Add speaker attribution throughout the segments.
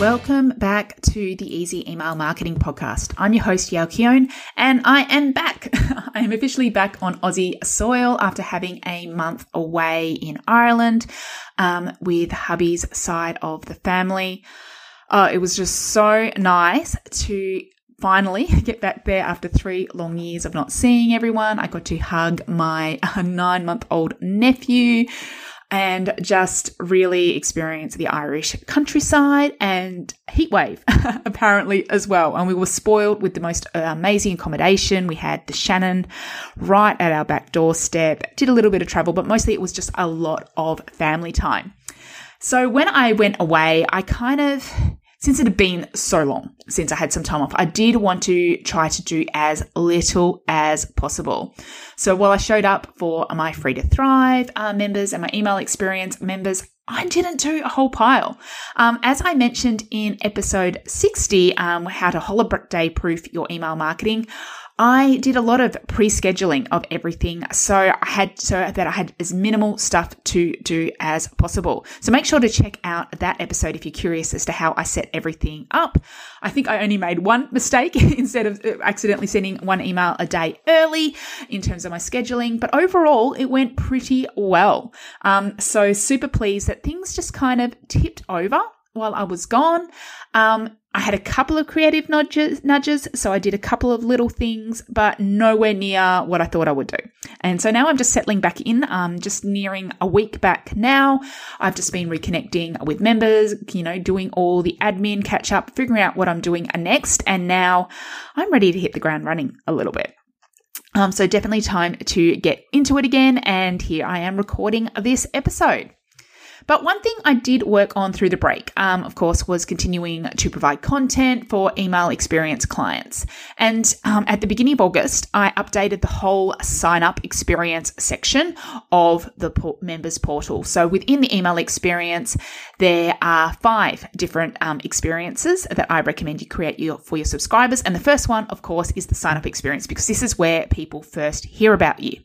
Speaker 1: Welcome back to the Easy Email Marketing Podcast. I'm your host, Yael Keown, and I am back. I am officially back on Aussie soil after having a month away in Ireland um, with hubby's side of the family. Uh, it was just so nice to finally get back there after three long years of not seeing everyone. I got to hug my nine month old nephew and just really experience the Irish countryside and heatwave, apparently, as well. And we were spoiled with the most amazing accommodation. We had the Shannon right at our back doorstep, did a little bit of travel, but mostly it was just a lot of family time. So when I went away, I kind of since it had been so long since I had some time off, I did want to try to do as little as possible. So while I showed up for my Free to Thrive uh, members and my email experience members, I didn't do a whole pile. Um, as I mentioned in episode 60, um, how to holiday proof your email marketing, I did a lot of pre-scheduling of everything so I had so that I had as minimal stuff to do as possible. So make sure to check out that episode if you're curious as to how I set everything up. I think I only made one mistake instead of uh, accidentally sending one email a day early in terms of my scheduling, but overall it went pretty well. Um, so super pleased that things just kind of tipped over while I was gone. Um, I had a couple of creative nudges, nudges, so I did a couple of little things, but nowhere near what I thought I would do. And so now I'm just settling back in, um, just nearing a week back now. I've just been reconnecting with members, you know, doing all the admin catch up, figuring out what I'm doing next, and now I'm ready to hit the ground running a little bit. Um, so definitely time to get into it again, and here I am recording this episode. But one thing I did work on through the break, um, of course, was continuing to provide content for email experience clients. And um, at the beginning of August, I updated the whole sign up experience section of the members portal. So within the email experience, there are five different um, experiences that I recommend you create your, for your subscribers. And the first one, of course, is the sign up experience because this is where people first hear about you.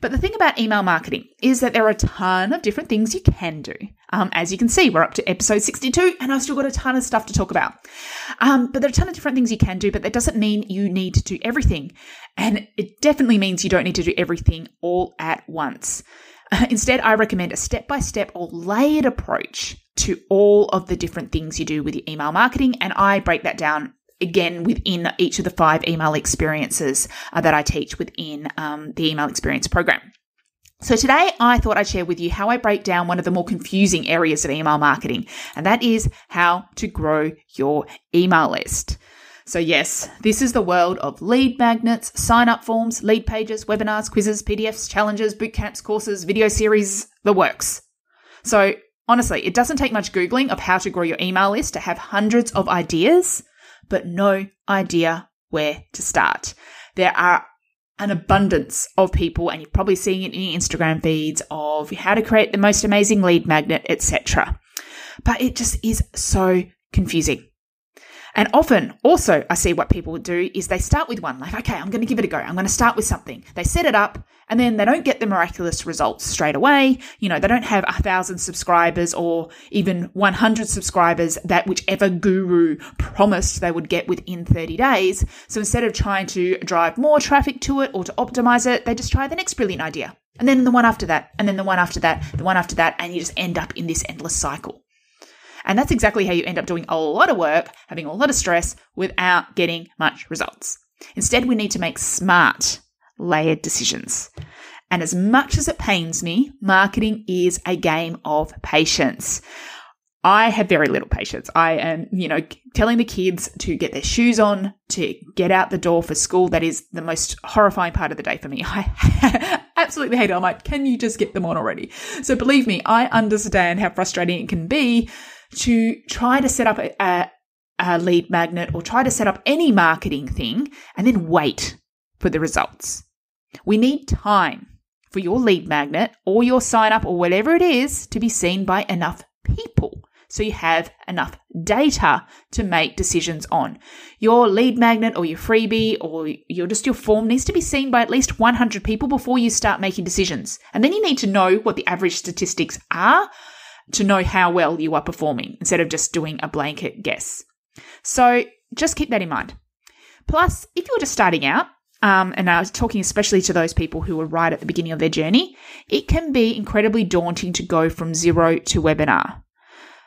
Speaker 1: But the thing about email marketing is that there are a ton of different things you can do. Um, as you can see, we're up to episode 62 and I've still got a ton of stuff to talk about. Um, but there are a ton of different things you can do, but that doesn't mean you need to do everything. And it definitely means you don't need to do everything all at once. Instead, I recommend a step by step or layered approach to all of the different things you do with your email marketing. And I break that down again within each of the five email experiences uh, that I teach within um, the email experience program. So today I thought I'd share with you how I break down one of the more confusing areas of email marketing, and that is how to grow your email list. So yes, this is the world of lead magnets, sign up forms, lead pages, webinars, quizzes, PDFs, challenges, bootcamps, courses, video series, the works. So honestly, it doesn't take much Googling of how to grow your email list to have hundreds of ideas but no idea where to start. There are an abundance of people, and you're probably seeing it in your Instagram feeds of how to create the most amazing lead magnet, etc. But it just is so confusing. And often, also, I see what people do is they start with one, like, okay, I'm going to give it a go. I'm going to start with something. They set it up and then they don't get the miraculous results straight away. You know, they don't have a thousand subscribers or even 100 subscribers that whichever guru promised they would get within 30 days. So instead of trying to drive more traffic to it or to optimize it, they just try the next brilliant idea. And then the one after that, and then the one after that, the one after that, and you just end up in this endless cycle. And that's exactly how you end up doing a lot of work, having a lot of stress without getting much results. Instead, we need to make smart, layered decisions. And as much as it pains me, marketing is a game of patience. I have very little patience. I am, you know, telling the kids to get their shoes on, to get out the door for school. That is the most horrifying part of the day for me. I absolutely hate it. I'm like, can you just get them on already? So believe me, I understand how frustrating it can be to try to set up a, a, lead magnet or try to set up any marketing thing and then wait for the results. We need time for your lead magnet or your sign up or whatever it is to be seen by enough people. So you have enough data to make decisions on. Your lead magnet or your freebie or your just your form needs to be seen by at least 100 people before you start making decisions. And then you need to know what the average statistics are to know how well you are performing instead of just doing a blanket guess. So just keep that in mind. Plus, if you're just starting out, um, and I was talking especially to those people who are right at the beginning of their journey, it can be incredibly daunting to go from zero to webinar.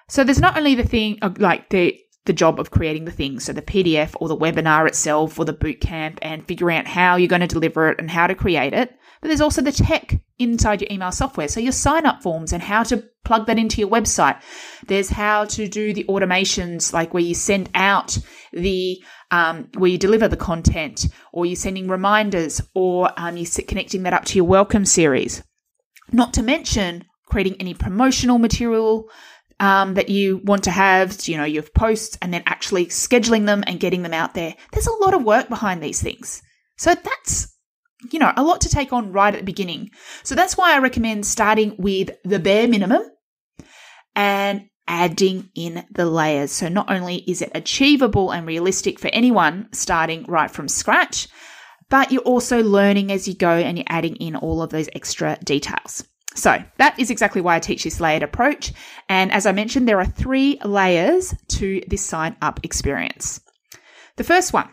Speaker 1: So there's not only the thing like the the job of creating the thing, so the PDF or the webinar itself or the bootcamp and figuring out how you're going to deliver it and how to create it, but there's also the tech inside your email software. So your sign up forms and how to plug that into your website. There's how to do the automations, like where you send out the, um, where you deliver the content, or you're sending reminders, or um, you're connecting that up to your welcome series. Not to mention creating any promotional material um, that you want to have, you know, your posts, and then actually scheduling them and getting them out there. There's a lot of work behind these things. So that's you know, a lot to take on right at the beginning. So that's why I recommend starting with the bare minimum and adding in the layers. So not only is it achievable and realistic for anyone starting right from scratch, but you're also learning as you go and you're adding in all of those extra details. So that is exactly why I teach this layered approach. And as I mentioned, there are three layers to this sign up experience. The first one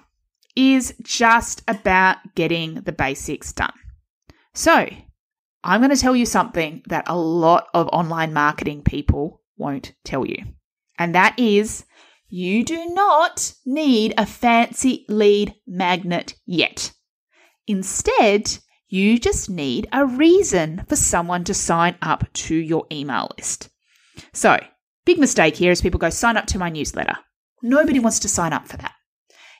Speaker 1: is just about getting the basics done. So I'm going to tell you something that a lot of online marketing people won't tell you. And that is you do not need a fancy lead magnet yet. Instead, you just need a reason for someone to sign up to your email list. So, big mistake here is people go sign up to my newsletter. Nobody wants to sign up for that.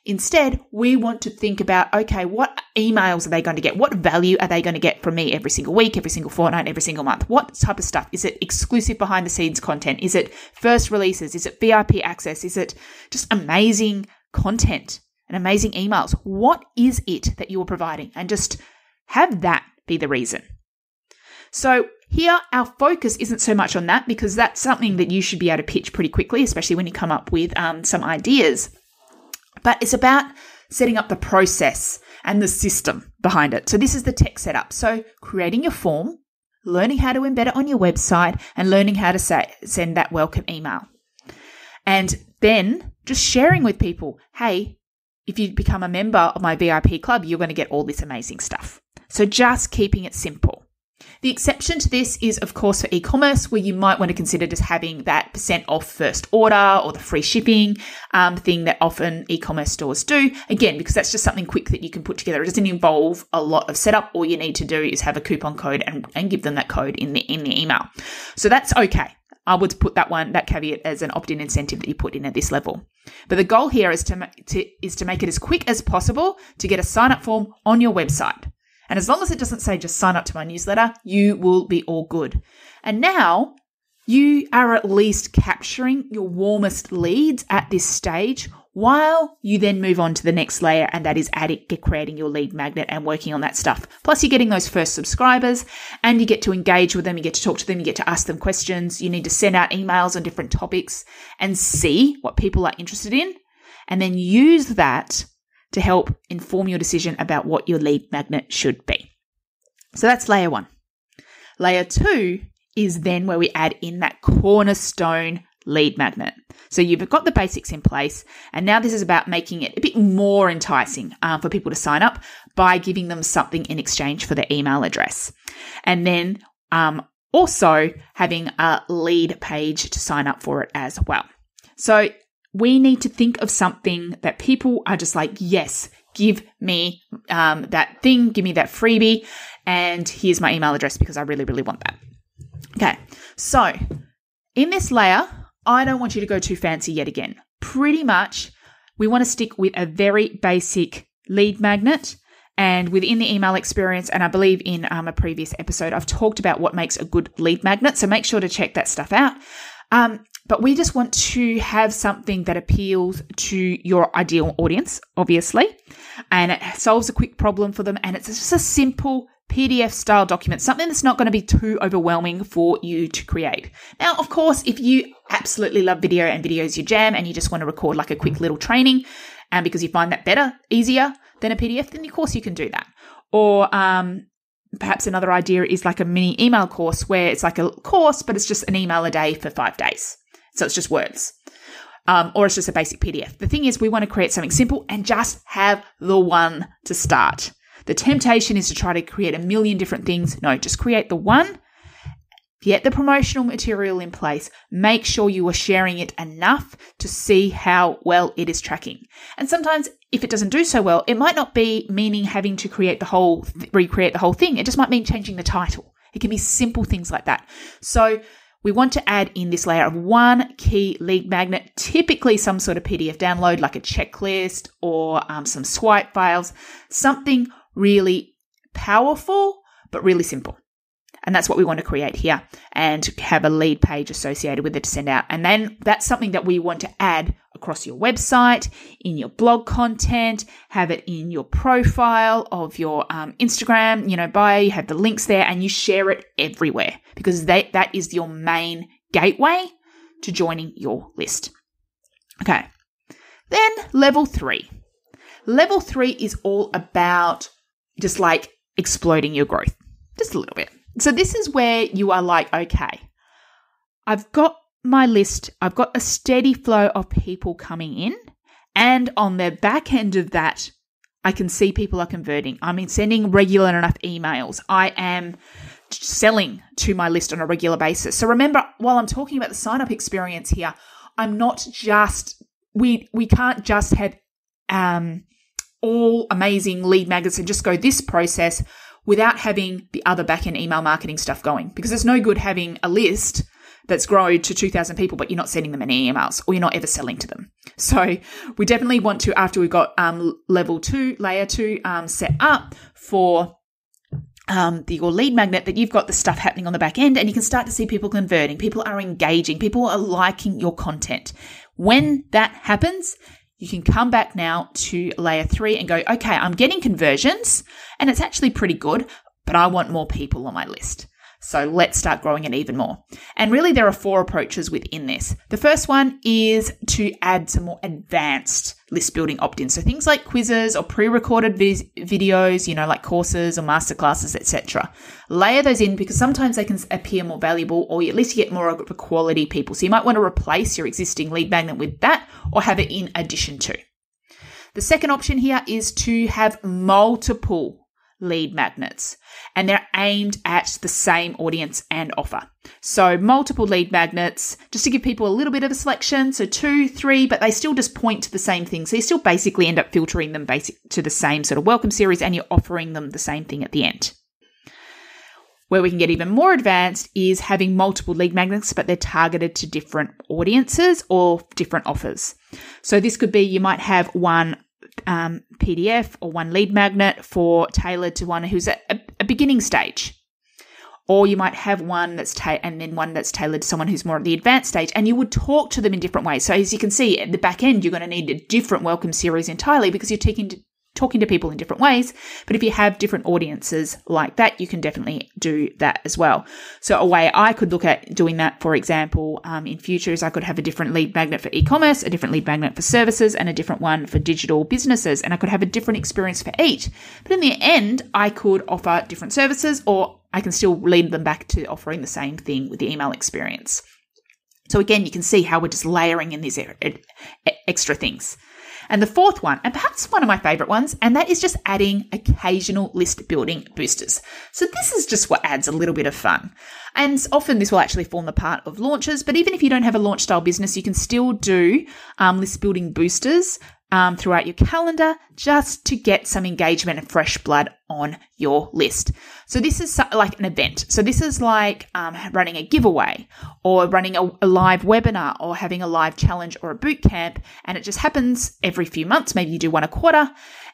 Speaker 1: Instead, we want to think about okay, what emails are they going to get? What value are they going to get from me every single week, every single fortnight, every single month? What type of stuff? Is it exclusive behind the scenes content? Is it first releases? Is it VIP access? Is it just amazing content and amazing emails? What is it that you are providing? And just have that be the reason. So, here, our focus isn't so much on that because that's something that you should be able to pitch pretty quickly, especially when you come up with um, some ideas but it's about setting up the process and the system behind it. So this is the tech setup. So creating your form, learning how to embed it on your website and learning how to say, send that welcome email. And then just sharing with people, hey, if you become a member of my VIP club, you're going to get all this amazing stuff. So just keeping it simple. The exception to this is, of course, for e commerce, where you might want to consider just having that percent off first order or the free shipping um, thing that often e commerce stores do. Again, because that's just something quick that you can put together. It doesn't involve a lot of setup. All you need to do is have a coupon code and, and give them that code in the, in the email. So that's okay. I would put that one, that caveat as an opt-in incentive that you put in at this level. But the goal here is to, to, is to make it as quick as possible to get a sign up form on your website. And as long as it doesn't say just sign up to my newsletter, you will be all good. And now you are at least capturing your warmest leads at this stage while you then move on to the next layer, and that is adding, creating your lead magnet and working on that stuff. Plus, you're getting those first subscribers and you get to engage with them, you get to talk to them, you get to ask them questions, you need to send out emails on different topics and see what people are interested in, and then use that to help inform your decision about what your lead magnet should be. So that's layer one. Layer two is then where we add in that cornerstone lead magnet. So you've got the basics in place, and now this is about making it a bit more enticing uh, for people to sign up by giving them something in exchange for their email address. And then um, also having a lead page to sign up for it as well. So we need to think of something that people are just like, yes, give me um, that thing, give me that freebie, and here's my email address because I really, really want that. Okay, so in this layer, I don't want you to go too fancy yet again. Pretty much, we want to stick with a very basic lead magnet. And within the email experience, and I believe in um, a previous episode, I've talked about what makes a good lead magnet. So make sure to check that stuff out. Um, but we just want to have something that appeals to your ideal audience, obviously, and it solves a quick problem for them. And it's just a simple PDF style document, something that's not going to be too overwhelming for you to create. Now, of course, if you absolutely love video and video is your jam and you just want to record like a quick little training, and because you find that better, easier than a PDF, then of course you can do that. Or um, perhaps another idea is like a mini email course where it's like a course, but it's just an email a day for five days. So it's just words. Um, or it's just a basic PDF. The thing is, we want to create something simple and just have the one to start. The temptation is to try to create a million different things. No, just create the one, get the promotional material in place, make sure you are sharing it enough to see how well it is tracking. And sometimes if it doesn't do so well, it might not be meaning having to create the whole, recreate the whole thing. It just might mean changing the title. It can be simple things like that. So we want to add in this layer of one key lead magnet, typically some sort of PDF download like a checklist or um, some swipe files, something really powerful, but really simple. And that's what we want to create here and have a lead page associated with it to send out. And then that's something that we want to add across your website, in your blog content, have it in your profile of your um, Instagram, you know, bio, you have the links there and you share it everywhere because they, that is your main gateway to joining your list. Okay. Then level three. Level three is all about just like exploding your growth, just a little bit. So this is where you are like, okay, I've got my list, I've got a steady flow of people coming in, and on the back end of that, I can see people are converting. I mean, sending regular enough emails. I am selling to my list on a regular basis. So remember, while I'm talking about the sign up experience here, I'm not just we we can't just have um all amazing lead magnets and just go this process without having the other backend email marketing stuff going. Because it's no good having a list that's grown to 2,000 people, but you're not sending them any emails or you're not ever selling to them. So we definitely want to, after we've got um, level two, layer two um, set up for um, the, your lead magnet, that you've got the stuff happening on the back end and you can start to see people converting. People are engaging. People are liking your content. When that happens, you can come back now to layer three and go, okay, I'm getting conversions and it's actually pretty good, but I want more people on my list. So let's start growing it even more. And really, there are four approaches within this. The first one is to add some more advanced list building opt ins. So things like quizzes or pre recorded vis- videos, you know, like courses or masterclasses, etc. Layer those in because sometimes they can appear more valuable or at least you get more of a quality people. So you might want to replace your existing lead magnet with that or have it in addition to. The second option here is to have multiple lead magnets and they're aimed at the same audience and offer. So multiple lead magnets just to give people a little bit of a selection. So two, three, but they still just point to the same thing. So you still basically end up filtering them basic to the same sort of welcome series and you're offering them the same thing at the end. Where we can get even more advanced is having multiple lead magnets, but they're targeted to different audiences or different offers. So this could be you might have one um, PDF or one lead magnet for tailored to one who's at a, a beginning stage. Or you might have one that's ta- and then one that's tailored to someone who's more at the advanced stage, and you would talk to them in different ways. So as you can see, at the back end, you're going to need a different welcome series entirely because you're taking talking to people in different ways. But if you have different audiences like that, you can definitely do that as well. So a way I could look at doing that, for example, um, in future is I could have a different lead magnet for e-commerce, a different lead magnet for services, and a different one for digital businesses. And I could have a different experience for each. But in the end, I could offer different services or I can still lead them back to offering the same thing with the email experience. So again, you can see how we're just layering in these extra things. And the fourth one, and perhaps one of my favorite ones, and that is just adding occasional list building boosters. So this is just what adds a little bit of fun. And often this will actually form the part of launches, but even if you don't have a launch style business, you can still do um, list building boosters um, throughout your calendar just to get some engagement and fresh blood on your list. So this is like an event. So this is like um, running a giveaway or running a, a, live webinar or having a live challenge or a boot camp. And it just happens every few months. Maybe you do one a quarter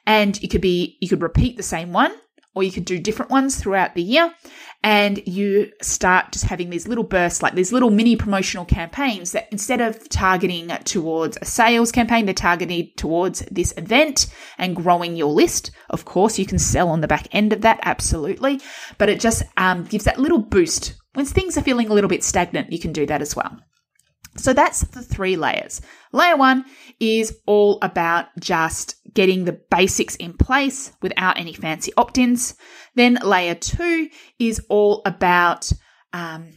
Speaker 1: and you could be, you could repeat the same one or you could do different ones throughout the year. And you start just having these little bursts, like these little mini promotional campaigns that instead of targeting towards a sales campaign, they're targeted towards this event and growing your list. Of course, you can sell on the back end of that, absolutely. But it just um, gives that little boost. When things are feeling a little bit stagnant, you can do that as well. So that's the three layers. Layer one is all about just getting the basics in place without any fancy opt ins. Then layer two is all about um,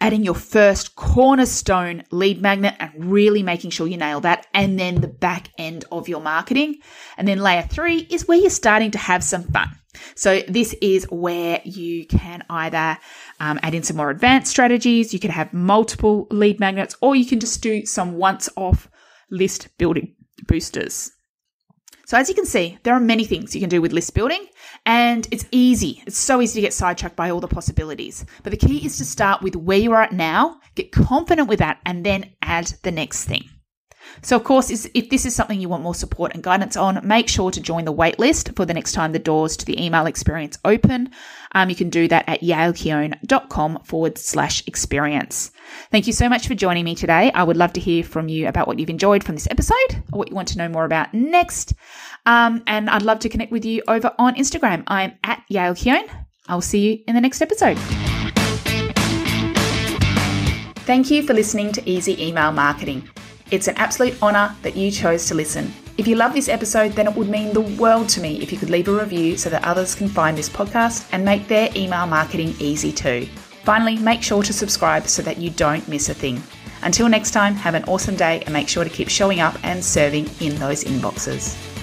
Speaker 1: adding your first cornerstone lead magnet and really making sure you nail that. And then the back end of your marketing. And then layer three is where you're starting to have some fun. So this is where you can either um, add in some more advanced strategies. You can have multiple lead magnets, or you can just do some once-off list building boosters. So as you can see, there are many things you can do with list building and it's easy. It's so easy to get sidetracked by all the possibilities. But the key is to start with where you are at now, get confident with that and then add the next thing. So, of course, if this is something you want more support and guidance on, make sure to join the waitlist for the next time the doors to the email experience open. Um, you can do that at yaelkeown.com forward slash experience. Thank you so much for joining me today. I would love to hear from you about what you've enjoyed from this episode or what you want to know more about next. Um, and I'd love to connect with you over on Instagram. I'm at yaelkeown. I'll see you in the next episode. Thank you for listening to Easy Email Marketing. It's an absolute honour that you chose to listen. If you love this episode, then it would mean the world to me if you could leave a review so that others can find this podcast and make their email marketing easy too. Finally, make sure to subscribe so that you don't miss a thing. Until next time, have an awesome day and make sure to keep showing up and serving in those inboxes.